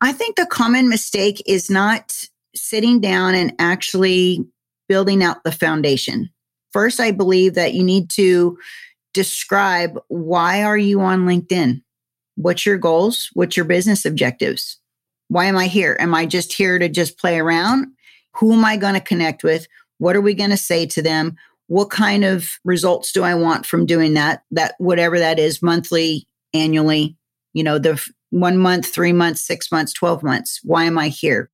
I think the common mistake is not sitting down and actually building out the foundation. First, I believe that you need to describe why are you on LinkedIn? What's your goals? What's your business objectives? Why am I here? Am I just here to just play around? Who am I going to connect with? What are we going to say to them? What kind of results do I want from doing that? That whatever that is, monthly, annually, you know, the one month, three months, six months, 12 months. Why am I here?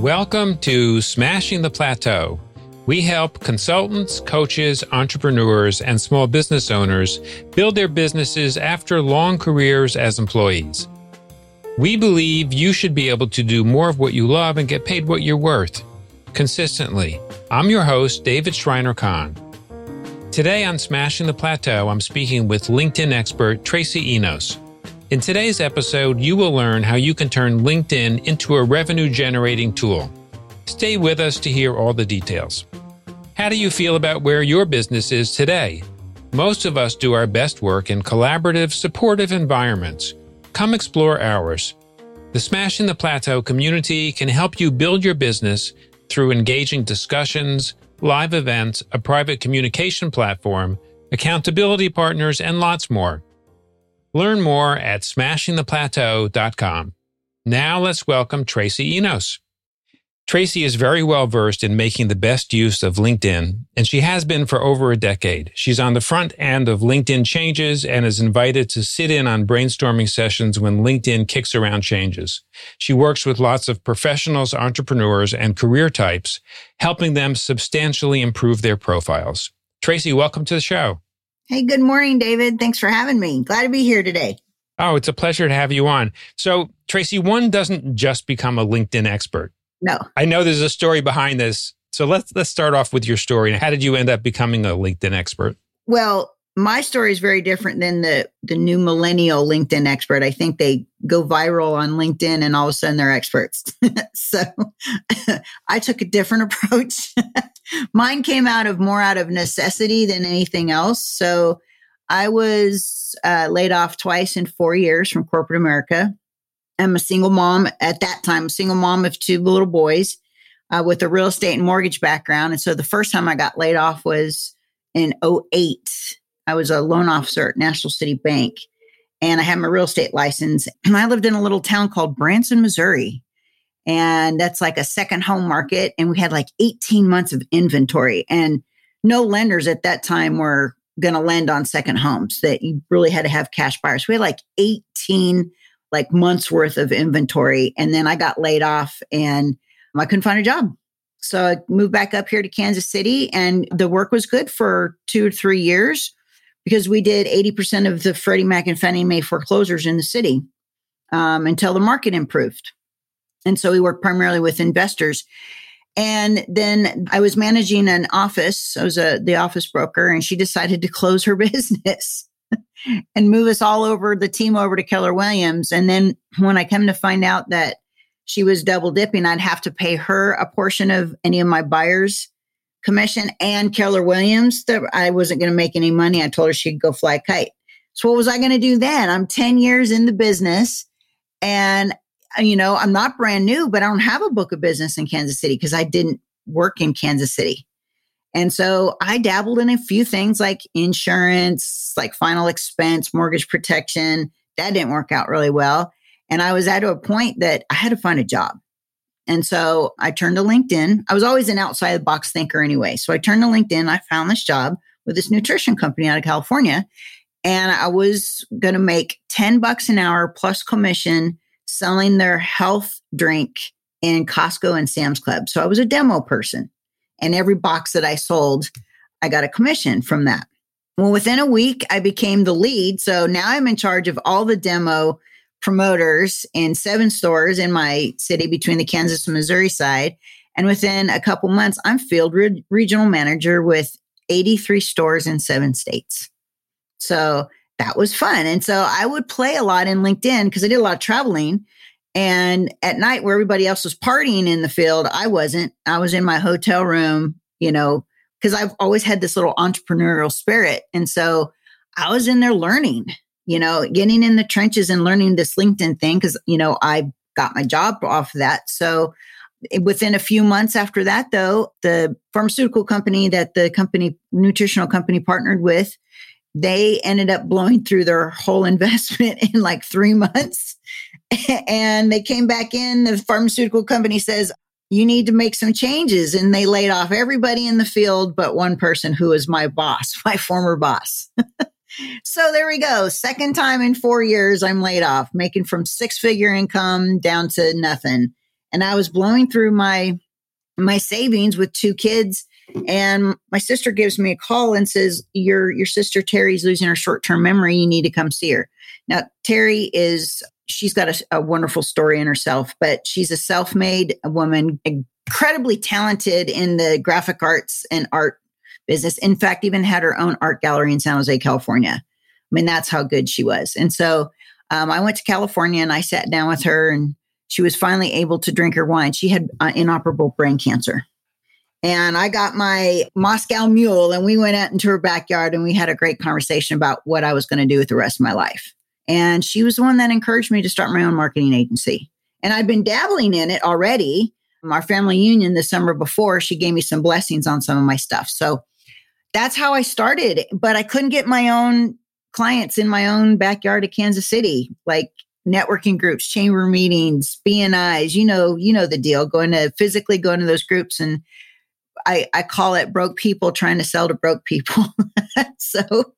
Welcome to Smashing the Plateau. We help consultants, coaches, entrepreneurs, and small business owners build their businesses after long careers as employees. We believe you should be able to do more of what you love and get paid what you're worth consistently. I'm your host, David Shriner Cahn. Today on Smashing the Plateau, I'm speaking with LinkedIn expert Tracy Enos. In today's episode, you will learn how you can turn LinkedIn into a revenue generating tool. Stay with us to hear all the details. How do you feel about where your business is today? Most of us do our best work in collaborative, supportive environments. Come explore ours. The Smashing the Plateau community can help you build your business through engaging discussions, live events, a private communication platform, accountability partners, and lots more. Learn more at smashingtheplateau.com. Now let's welcome Tracy Enos. Tracy is very well versed in making the best use of LinkedIn, and she has been for over a decade. She's on the front end of LinkedIn changes and is invited to sit in on brainstorming sessions when LinkedIn kicks around changes. She works with lots of professionals, entrepreneurs, and career types, helping them substantially improve their profiles. Tracy, welcome to the show. Hey, good morning, David. Thanks for having me. Glad to be here today. Oh, it's a pleasure to have you on. So, Tracy, one doesn't just become a LinkedIn expert. No. I know there's a story behind this. So let's let's start off with your story. How did you end up becoming a LinkedIn expert? Well, my story is very different than the the new millennial LinkedIn expert. I think they go viral on LinkedIn and all of a sudden they're experts. so I took a different approach. Mine came out of more out of necessity than anything else. So I was uh, laid off twice in four years from corporate America. I'm a single mom at that time, single mom of two little boys uh, with a real estate and mortgage background. And so the first time I got laid off was in 08. I was a loan officer at National City Bank and I had my real estate license. And I lived in a little town called Branson, Missouri. And that's like a second home market. And we had like 18 months of inventory. And no lenders at that time were going to lend on second homes, that you really had to have cash buyers. We had like 18 like months worth of inventory. And then I got laid off and I couldn't find a job. So I moved back up here to Kansas City and the work was good for two or three years because we did 80% of the Freddie Mac and Fannie Mae foreclosures in the city um, until the market improved. And so we worked primarily with investors. And then I was managing an office. I was a, the office broker and she decided to close her business and move us all over the team over to Keller Williams. And then when I come to find out that she was double dipping, I'd have to pay her a portion of any of my buyers' commission and Keller Williams that I wasn't going to make any money. I told her she'd go fly a kite. So what was I going to do then? I'm 10 years in the business and you know, I'm not brand new, but I don't have a book of business in Kansas City because I didn't work in Kansas City. And so I dabbled in a few things like insurance, like final expense, mortgage protection. That didn't work out really well. And I was at a point that I had to find a job. And so I turned to LinkedIn. I was always an outside the box thinker anyway. So I turned to LinkedIn. I found this job with this nutrition company out of California. And I was going to make 10 bucks an hour plus commission selling their health drink in Costco and Sam's Club. So I was a demo person. And every box that I sold, I got a commission from that. Well, within a week, I became the lead. So now I'm in charge of all the demo promoters in seven stores in my city between the Kansas and Missouri side. And within a couple months, I'm field re- regional manager with 83 stores in seven states. So that was fun. And so I would play a lot in LinkedIn because I did a lot of traveling. And at night, where everybody else was partying in the field, I wasn't. I was in my hotel room, you know, because I've always had this little entrepreneurial spirit. And so I was in there learning, you know, getting in the trenches and learning this LinkedIn thing because, you know, I got my job off of that. So eh, within a few months after that, though, the pharmaceutical company that the company, nutritional company partnered with, they ended up blowing through their whole investment in like three months. and they came back in. The pharmaceutical company says, you need to make some changes. And they laid off everybody in the field but one person who is my boss, my former boss. so there we go. Second time in four years, I'm laid off, making from six figure income down to nothing. And I was blowing through my my savings with two kids. And my sister gives me a call and says, Your your sister Terry's losing her short-term memory. You need to come see her. Now, Terry is she's got a, a wonderful story in herself, but she's a self-made woman, incredibly talented in the graphic arts and art business. In fact, even had her own art gallery in San Jose, California. I mean, that's how good she was. And so um, I went to California and I sat down with her, and she was finally able to drink her wine. She had uh, inoperable brain cancer. And I got my Moscow mule, and we went out into her backyard and we had a great conversation about what I was going to do with the rest of my life. And she was the one that encouraged me to start my own marketing agency. And I'd been dabbling in it already. Our family union the summer before, she gave me some blessings on some of my stuff. So that's how I started. But I couldn't get my own clients in my own backyard of Kansas City, like networking groups, chamber meetings, BNIs, you know, you know the deal, going to physically go into those groups and I, I call it broke people trying to sell to broke people. so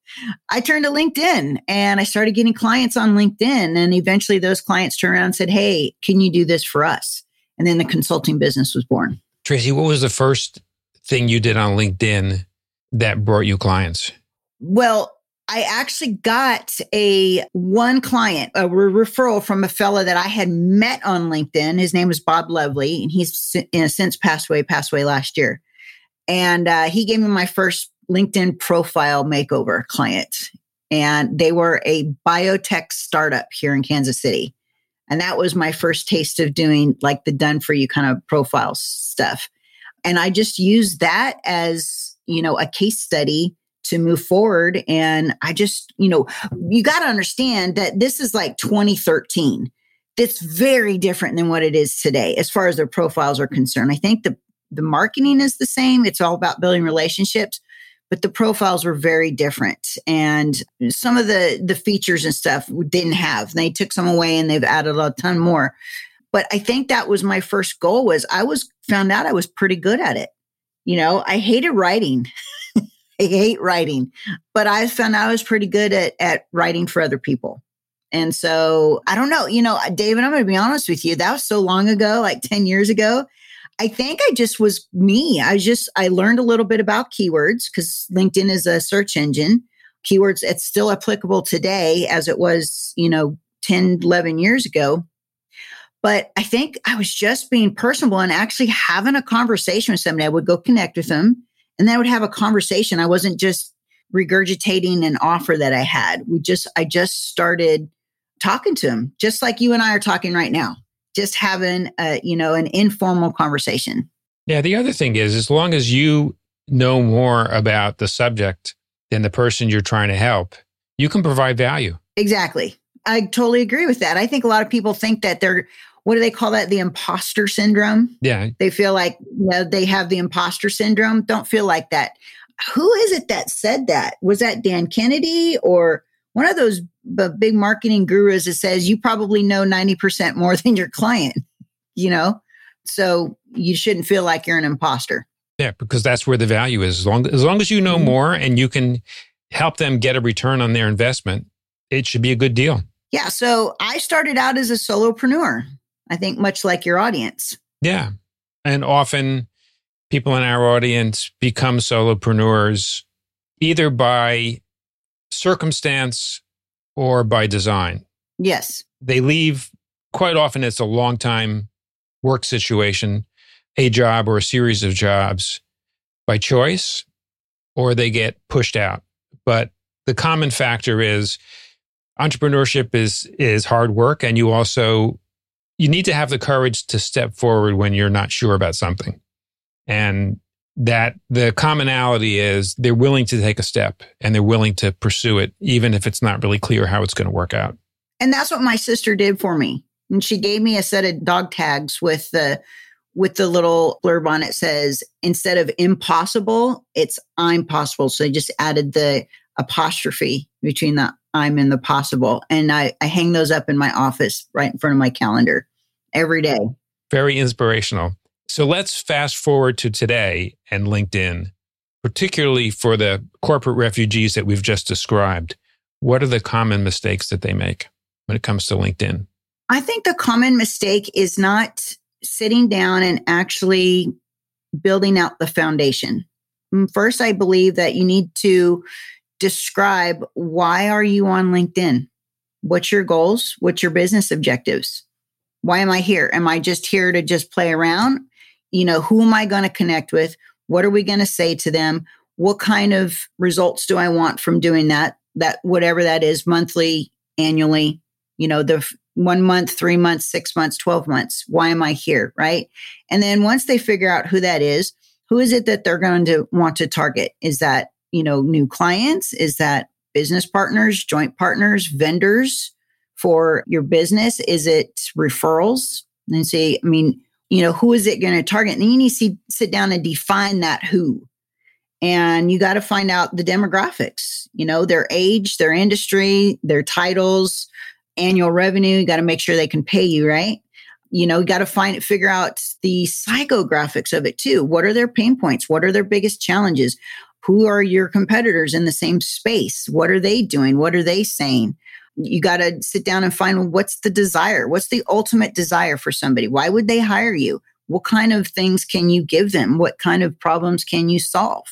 I turned to LinkedIn and I started getting clients on LinkedIn. And eventually those clients turned around and said, Hey, can you do this for us? And then the consulting business was born. Tracy, what was the first thing you did on LinkedIn that brought you clients? Well, I actually got a one client, a referral from a fellow that I had met on LinkedIn. His name was Bob Lovely, and he's in a since passed away, passed away last year. And uh, he gave me my first LinkedIn profile makeover client. And they were a biotech startup here in Kansas City. And that was my first taste of doing like the done for you kind of profile stuff. And I just used that as, you know, a case study to move forward. And I just, you know, you got to understand that this is like 2013. It's very different than what it is today as far as their profiles are concerned. I think the the marketing is the same. It's all about building relationships, but the profiles were very different. And some of the the features and stuff we didn't have. They took some away and they've added a ton more. But I think that was my first goal was I was found out I was pretty good at it. You know, I hated writing. I hate writing, but I found I was pretty good at at writing for other people. And so I don't know, you know, David, I'm going to be honest with you. That was so long ago, like 10 years ago. I think I just was me. I just, I learned a little bit about keywords because LinkedIn is a search engine. Keywords, it's still applicable today as it was, you know, 10, 11 years ago. But I think I was just being personable and actually having a conversation with somebody. I would go connect with them and then I would have a conversation. I wasn't just regurgitating an offer that I had. We just, I just started talking to him, just like you and I are talking right now just having a, you know, an informal conversation. Yeah. The other thing is, as long as you know more about the subject than the person you're trying to help, you can provide value. Exactly. I totally agree with that. I think a lot of people think that they're, what do they call that? The imposter syndrome. Yeah. They feel like, you know, they have the imposter syndrome. Don't feel like that. Who is it that said that? Was that Dan Kennedy or one of those big marketing gurus that says you probably know 90% more than your client, you know? So you shouldn't feel like you're an imposter. Yeah, because that's where the value is. As long as, long as you know mm-hmm. more and you can help them get a return on their investment, it should be a good deal. Yeah. So I started out as a solopreneur, I think, much like your audience. Yeah. And often people in our audience become solopreneurs either by circumstance or by design. Yes. They leave quite often it's a long time work situation, a job or a series of jobs by choice, or they get pushed out. But the common factor is entrepreneurship is is hard work and you also you need to have the courage to step forward when you're not sure about something. And that the commonality is they're willing to take a step and they're willing to pursue it, even if it's not really clear how it's going to work out. And that's what my sister did for me. And she gave me a set of dog tags with the with the little blurb on it says instead of impossible, it's I'm possible. So I just added the apostrophe between the I'm and the possible. And I, I hang those up in my office right in front of my calendar every day. Very inspirational. So let's fast forward to today and LinkedIn, particularly for the corporate refugees that we've just described. What are the common mistakes that they make when it comes to LinkedIn? I think the common mistake is not sitting down and actually building out the foundation. Mm, first, I believe that you need to describe why are you on LinkedIn? What's your goals? What's your business objectives? Why am I here? Am I just here to just play around? You know, who am I going to connect with? What are we going to say to them? What kind of results do I want from doing that? That whatever that is, monthly, annually, you know, the one month, three months, six months, 12 months. Why am I here? Right. And then once they figure out who that is, who is it that they're going to want to target? Is that, you know, new clients? Is that business partners, joint partners, vendors for your business? Is it referrals? And see, I mean, you know, who is it going to target? And you need to sit down and define that who. And you got to find out the demographics, you know, their age, their industry, their titles, annual revenue. You got to make sure they can pay you, right? You know, you got to find it, figure out the psychographics of it too. What are their pain points? What are their biggest challenges? Who are your competitors in the same space? What are they doing? What are they saying? You got to sit down and find what's the desire? What's the ultimate desire for somebody? Why would they hire you? What kind of things can you give them? What kind of problems can you solve?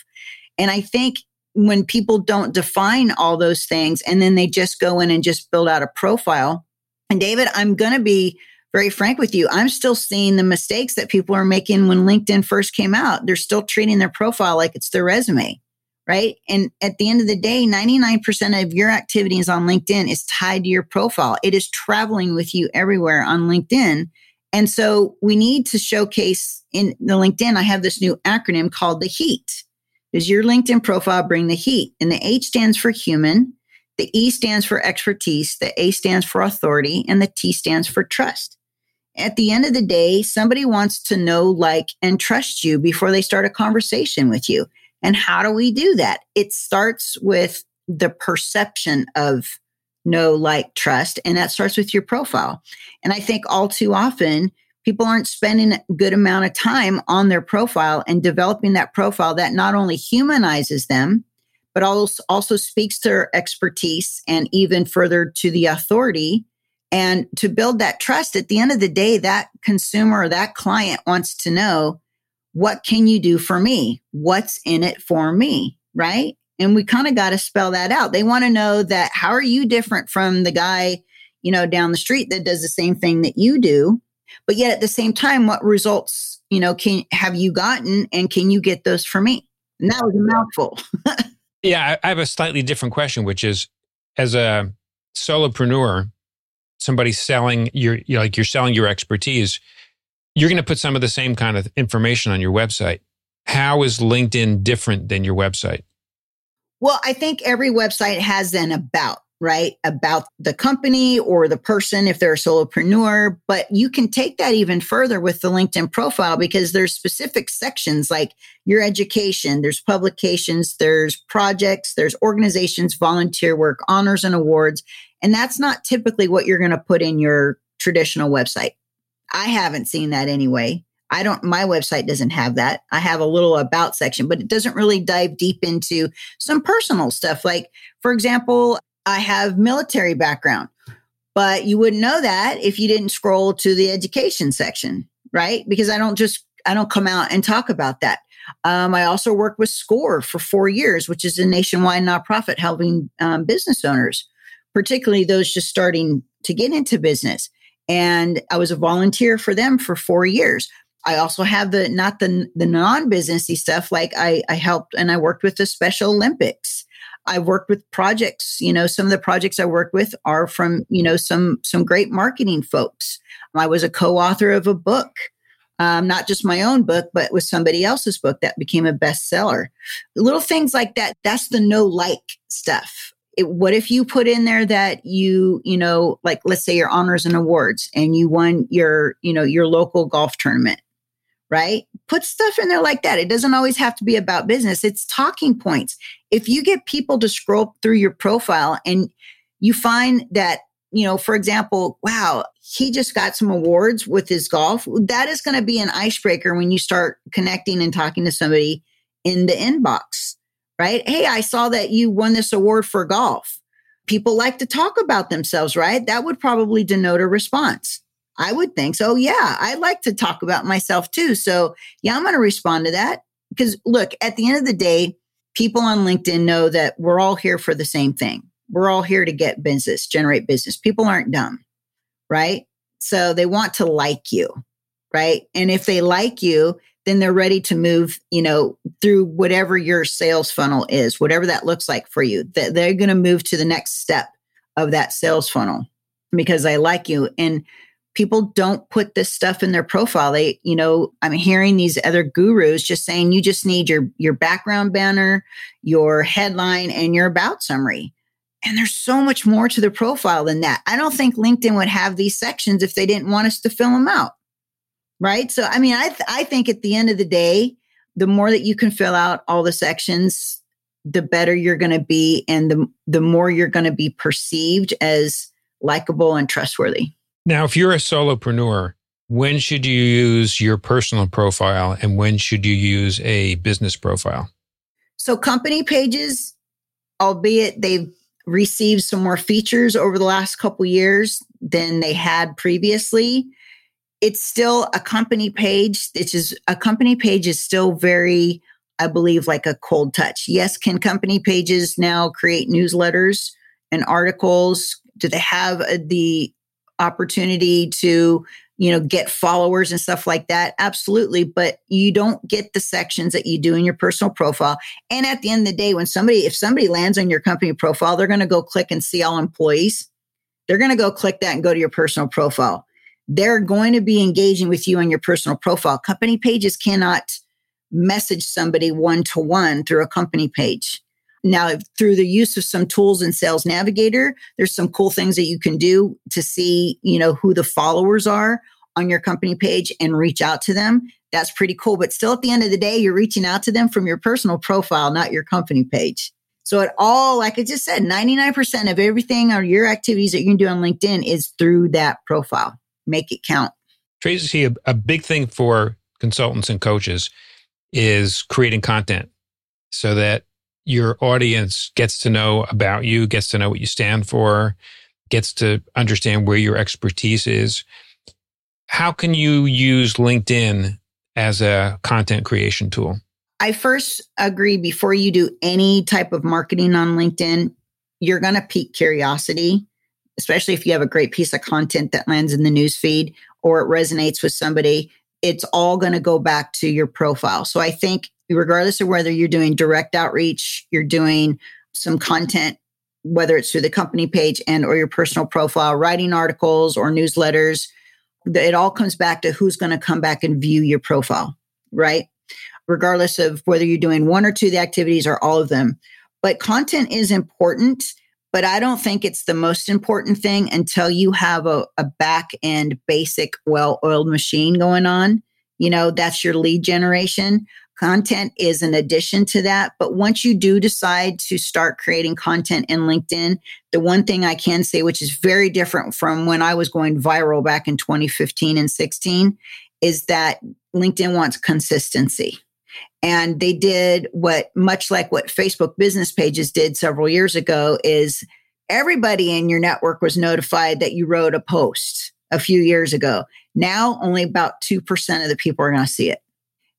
And I think when people don't define all those things and then they just go in and just build out a profile. And David, I'm going to be very frank with you. I'm still seeing the mistakes that people are making when LinkedIn first came out. They're still treating their profile like it's their resume, right? And at the end of the day, 99% of your activities on LinkedIn is tied to your profile. It is traveling with you everywhere on LinkedIn. And so we need to showcase in the LinkedIn. I have this new acronym called the HEAT. Does your LinkedIn profile bring the heat? And the H stands for human, the E stands for expertise, the A stands for authority, and the T stands for trust. At the end of the day, somebody wants to know, like, and trust you before they start a conversation with you. And how do we do that? It starts with the perception of know, like, trust, and that starts with your profile. And I think all too often, people aren't spending a good amount of time on their profile and developing that profile that not only humanizes them, but also, also speaks to their expertise and even further to the authority. And to build that trust, at the end of the day, that consumer or that client wants to know what can you do for me? What's in it for me? Right. And we kind of got to spell that out. They want to know that how are you different from the guy, you know, down the street that does the same thing that you do? But yet at the same time, what results, you know, can have you gotten and can you get those for me? And that was a mouthful. yeah, I have a slightly different question, which is as a solopreneur, somebody selling your you know, like you're selling your expertise, you're going to put some of the same kind of information on your website. How is LinkedIn different than your website? Well, I think every website has an about right? About the company or the person if they're a solopreneur. But you can take that even further with the LinkedIn profile because there's specific sections like your education, there's publications, there's projects, there's organizations, volunteer work, honors and awards. And that's not typically what you're going to put in your traditional website. I haven't seen that anyway. I don't, my website doesn't have that. I have a little about section, but it doesn't really dive deep into some personal stuff. Like, for example, I have military background, but you wouldn't know that if you didn't scroll to the education section, right? Because I don't just, I don't come out and talk about that. Um, I also worked with SCORE for four years, which is a nationwide nonprofit helping um, business owners, particularly those just starting to get into business. And I was a volunteer for them for four years. I also have the not the the non businessy stuff like I I helped and I worked with the Special Olympics I've worked with projects. You know, some of the projects I work with are from, you know, some some great marketing folks. I was a co-author of a book um, not just my own book, but with somebody else's book that became a bestseller. Little things like that. That's the no like stuff. It, what if you put in there that you, you know, like let's say your honors and awards and you won your, you know, your local golf tournament, right? Put stuff in there like that. It doesn't always have to be about business. It's talking points. If you get people to scroll through your profile and you find that you know, for example, wow, he just got some awards with his golf. That is going to be an icebreaker when you start connecting and talking to somebody in the inbox, right? Hey, I saw that you won this award for golf. People like to talk about themselves, right? That would probably denote a response. I would think so. Yeah, I like to talk about myself too. So, yeah, I'm going to respond to that because look, at the end of the day, people on LinkedIn know that we're all here for the same thing we're all here to get business, generate business. People aren't dumb, right? So they want to like you, right? And if they like you, then they're ready to move, you know, through whatever your sales funnel is, whatever that looks like for you. That they're going to move to the next step of that sales funnel because I like you. And people don't put this stuff in their profile. They, you know, I'm hearing these other gurus just saying you just need your your background banner, your headline, and your about summary. And there's so much more to the profile than that. I don't think LinkedIn would have these sections if they didn't want us to fill them out. Right. So, I mean, I, th- I think at the end of the day, the more that you can fill out all the sections, the better you're going to be and the, the more you're going to be perceived as likable and trustworthy. Now, if you're a solopreneur, when should you use your personal profile and when should you use a business profile? So, company pages, albeit they've received some more features over the last couple years than they had previously. It's still a company page. It's just a company page is still very, I believe, like a cold touch. Yes, can company pages now create newsletters and articles? Do they have uh, the opportunity to you know, get followers and stuff like that. Absolutely. But you don't get the sections that you do in your personal profile. And at the end of the day, when somebody, if somebody lands on your company profile, they're going to go click and see all employees. They're going to go click that and go to your personal profile. They're going to be engaging with you on your personal profile. Company pages cannot message somebody one to one through a company page. Now, through the use of some tools in Sales Navigator, there's some cool things that you can do to see, you know, who the followers are on your company page and reach out to them. That's pretty cool. But still, at the end of the day, you're reaching out to them from your personal profile, not your company page. So it all, like I just said, 99% of everything or your activities that you can do on LinkedIn is through that profile. Make it count. Tracy, a, a big thing for consultants and coaches is creating content so that your audience gets to know about you, gets to know what you stand for, gets to understand where your expertise is. How can you use LinkedIn as a content creation tool? I first agree before you do any type of marketing on LinkedIn, you're going to pique curiosity, especially if you have a great piece of content that lands in the news feed or it resonates with somebody. It's all going to go back to your profile. So I think regardless of whether you're doing direct outreach, you're doing some content, whether it's through the company page and or your personal profile, writing articles or newsletters, it all comes back to who's going to come back and view your profile, right? Regardless of whether you're doing one or two of the activities or all of them. But content is important, but I don't think it's the most important thing until you have a, a back end basic, well oiled machine going on. You know, that's your lead generation. Content is an addition to that. But once you do decide to start creating content in LinkedIn, the one thing I can say, which is very different from when I was going viral back in 2015 and 16, is that LinkedIn wants consistency. And they did what, much like what Facebook business pages did several years ago, is everybody in your network was notified that you wrote a post a few years ago. Now, only about 2% of the people are going to see it.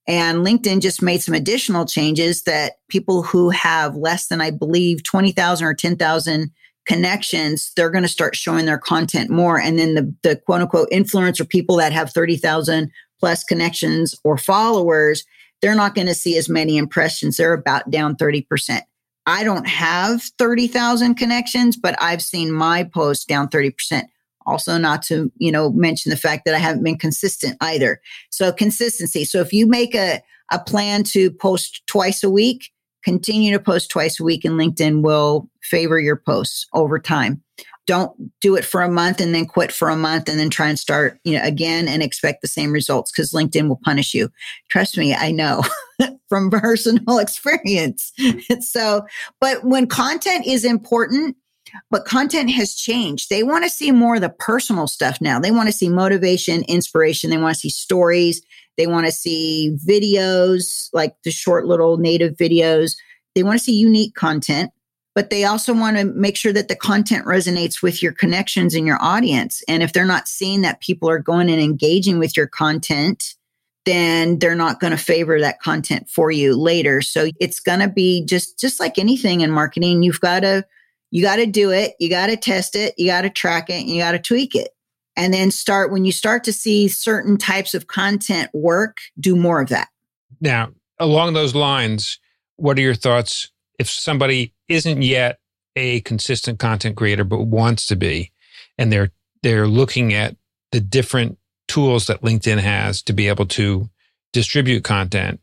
And LinkedIn just made some additional changes that people who have less than, I believe, 20,000 or 10,000 connections, they're going to start showing their content more. And then the, the quote unquote influencer people that have 30,000 plus connections or followers, they're not going to see as many impressions. They're about down 30%. I don't have 30,000 connections, but I've seen my post down 30%. Also, not to, you know, mention the fact that I haven't been consistent either. So consistency. So if you make a, a plan to post twice a week, continue to post twice a week and LinkedIn will favor your posts over time. Don't do it for a month and then quit for a month and then try and start, you know, again and expect the same results because LinkedIn will punish you. Trust me, I know from personal experience. so, but when content is important, but content has changed. They want to see more of the personal stuff now. They want to see motivation, inspiration. They want to see stories. They want to see videos, like the short little native videos. They want to see unique content, but they also want to make sure that the content resonates with your connections and your audience. And if they're not seeing that people are going and engaging with your content, then they're not going to favor that content for you later. So it's going to be just just like anything in marketing, you've got to you got to do it, you got to test it, you got to track it, and you got to tweak it. And then start when you start to see certain types of content work, do more of that. Now, along those lines, what are your thoughts if somebody isn't yet a consistent content creator but wants to be and they're they're looking at the different tools that LinkedIn has to be able to distribute content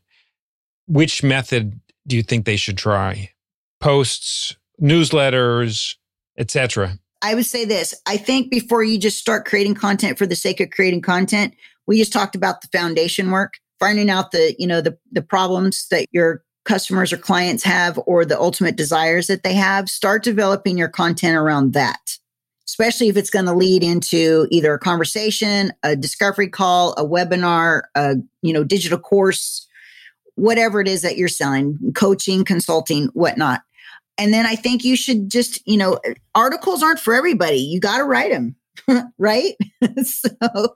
which method do you think they should try posts newsletters, etc. I would say this. I think before you just start creating content for the sake of creating content, we just talked about the foundation work, finding out the, you know, the the problems that your customers or clients have or the ultimate desires that they have. Start developing your content around that. Especially if it's going to lead into either a conversation, a discovery call, a webinar, a, you know, digital course, whatever it is that you're selling, coaching, consulting, whatnot and then I think you should just, you know, articles aren't for everybody. You got to write them, right? so,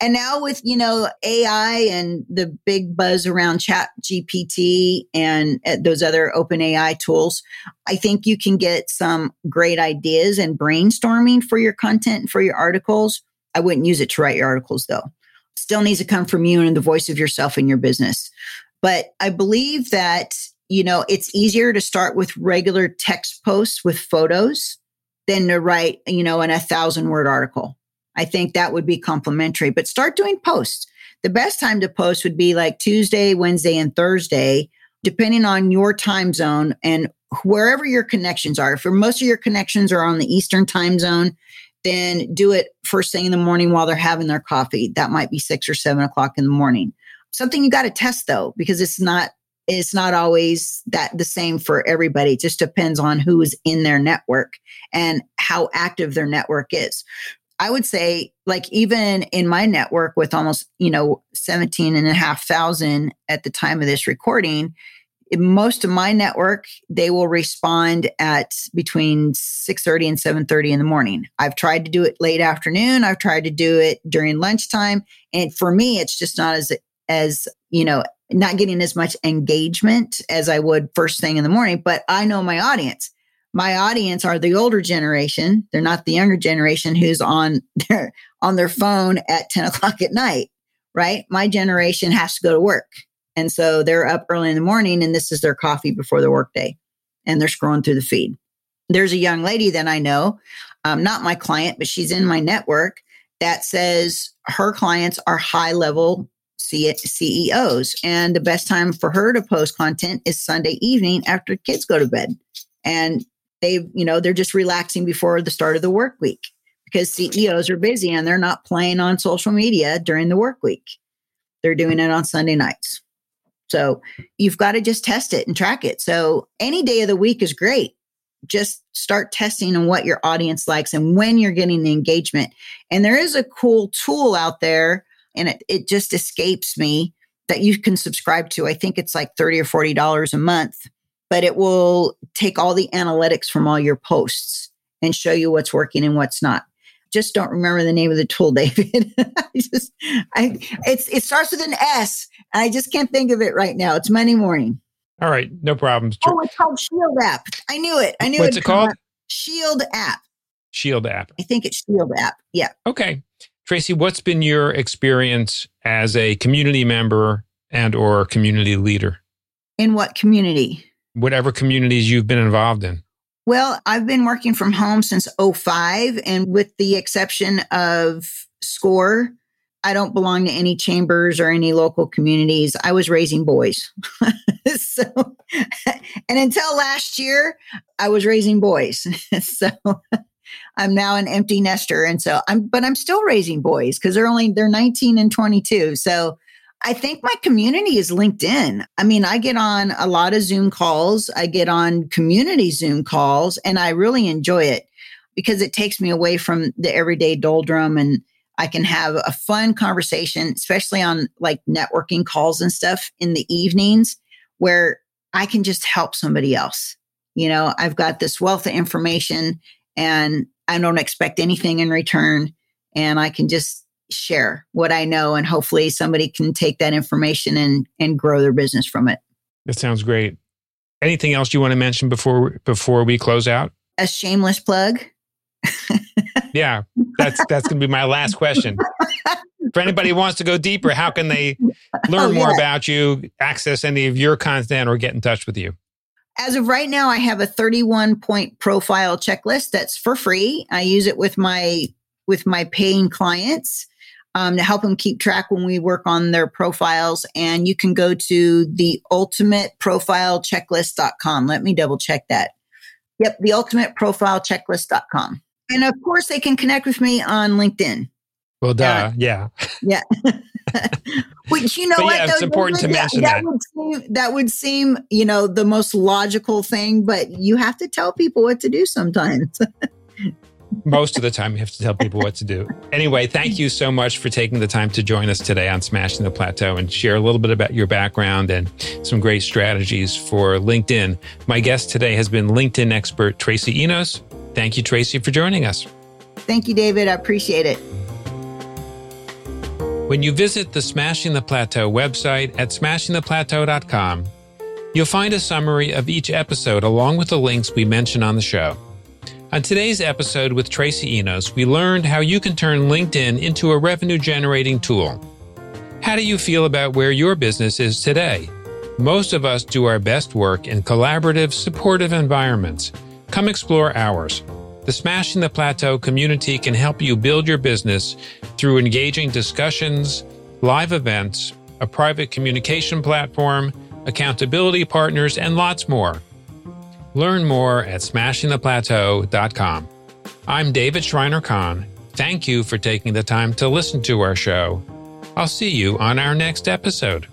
and now with, you know, AI and the big buzz around Chat GPT and uh, those other open AI tools, I think you can get some great ideas and brainstorming for your content for your articles. I wouldn't use it to write your articles though. Still needs to come from you and the voice of yourself and your business. But I believe that you know, it's easier to start with regular text posts with photos than to write, you know, in a thousand word article. I think that would be complimentary, but start doing posts. The best time to post would be like Tuesday, Wednesday, and Thursday, depending on your time zone and wherever your connections are. If most of your connections are on the Eastern time zone, then do it first thing in the morning while they're having their coffee. That might be six or seven o'clock in the morning. Something you got to test though, because it's not it's not always that the same for everybody. It just depends on who's in their network and how active their network is. I would say, like, even in my network with almost, you know, 17 and a half thousand at the time of this recording, most of my network, they will respond at between 6.30 and 7.30 in the morning. I've tried to do it late afternoon. I've tried to do it during lunchtime. And for me, it's just not as, as, you know, not getting as much engagement as I would first thing in the morning, but I know my audience. My audience are the older generation. They're not the younger generation who's on their on their phone at 10 o'clock at night, right? My generation has to go to work. And so they're up early in the morning and this is their coffee before the workday. And they're scrolling through the feed. There's a young lady that I know, um, not my client, but she's in my network that says her clients are high level CEOs. And the best time for her to post content is Sunday evening after kids go to bed. And they, you know, they're just relaxing before the start of the work week because CEOs are busy and they're not playing on social media during the work week. They're doing it on Sunday nights. So you've got to just test it and track it. So any day of the week is great. Just start testing on what your audience likes and when you're getting the engagement. And there is a cool tool out there and it, it just escapes me that you can subscribe to. I think it's like 30 or $40 a month, but it will take all the analytics from all your posts and show you what's working and what's not. Just don't remember the name of the tool, David. I just, I, it's, it starts with an S and I just can't think of it right now. It's Monday morning. All right. No problems. Oh, it's called Shield app. I knew it. I knew it. What's it called? Shield app. Shield app. I think it's Shield app. Yeah. Okay. Tracy, what's been your experience as a community member and or community leader? In what community? Whatever communities you've been involved in. Well, I've been working from home since 05 and with the exception of SCORE, I don't belong to any chambers or any local communities. I was raising boys. so, and until last year, I was raising boys. so I'm now an empty nester. And so I'm, but I'm still raising boys because they're only, they're 19 and 22. So I think my community is LinkedIn. I mean, I get on a lot of Zoom calls, I get on community Zoom calls, and I really enjoy it because it takes me away from the everyday doldrum and I can have a fun conversation, especially on like networking calls and stuff in the evenings where I can just help somebody else. You know, I've got this wealth of information and I don't expect anything in return. And I can just share what I know and hopefully somebody can take that information and and grow their business from it. That sounds great. Anything else you want to mention before before we close out? A shameless plug. yeah, that's that's going to be my last question. For anybody who wants to go deeper, how can they oh, learn oh, yeah. more about you, access any of your content, or get in touch with you? As of right now, I have a 31 point profile checklist that's for free. I use it with my with my paying clients um, to help them keep track when we work on their profiles. And you can go to the ultimateprofilechecklist.com. Let me double check that. Yep, the ultimateprofilechecklist.com. And of course, they can connect with me on LinkedIn. Well, duh, uh, yeah. Yeah. Which, you know but what? Yeah, it's important to mention that. That would, seem, that would seem, you know, the most logical thing, but you have to tell people what to do sometimes. Most of the time, you have to tell people what to do. Anyway, thank you so much for taking the time to join us today on Smashing the Plateau and share a little bit about your background and some great strategies for LinkedIn. My guest today has been LinkedIn expert Tracy Enos. Thank you, Tracy, for joining us. Thank you, David. I appreciate it. When you visit the Smashing the Plateau website at smashingtheplateau.com, you'll find a summary of each episode along with the links we mention on the show. On today's episode with Tracy Enos, we learned how you can turn LinkedIn into a revenue generating tool. How do you feel about where your business is today? Most of us do our best work in collaborative, supportive environments. Come explore ours. The Smashing the Plateau community can help you build your business through engaging discussions, live events, a private communication platform, accountability partners, and lots more. Learn more at smashingtheplateau.com. I'm David Shriner Cahn. Thank you for taking the time to listen to our show. I'll see you on our next episode.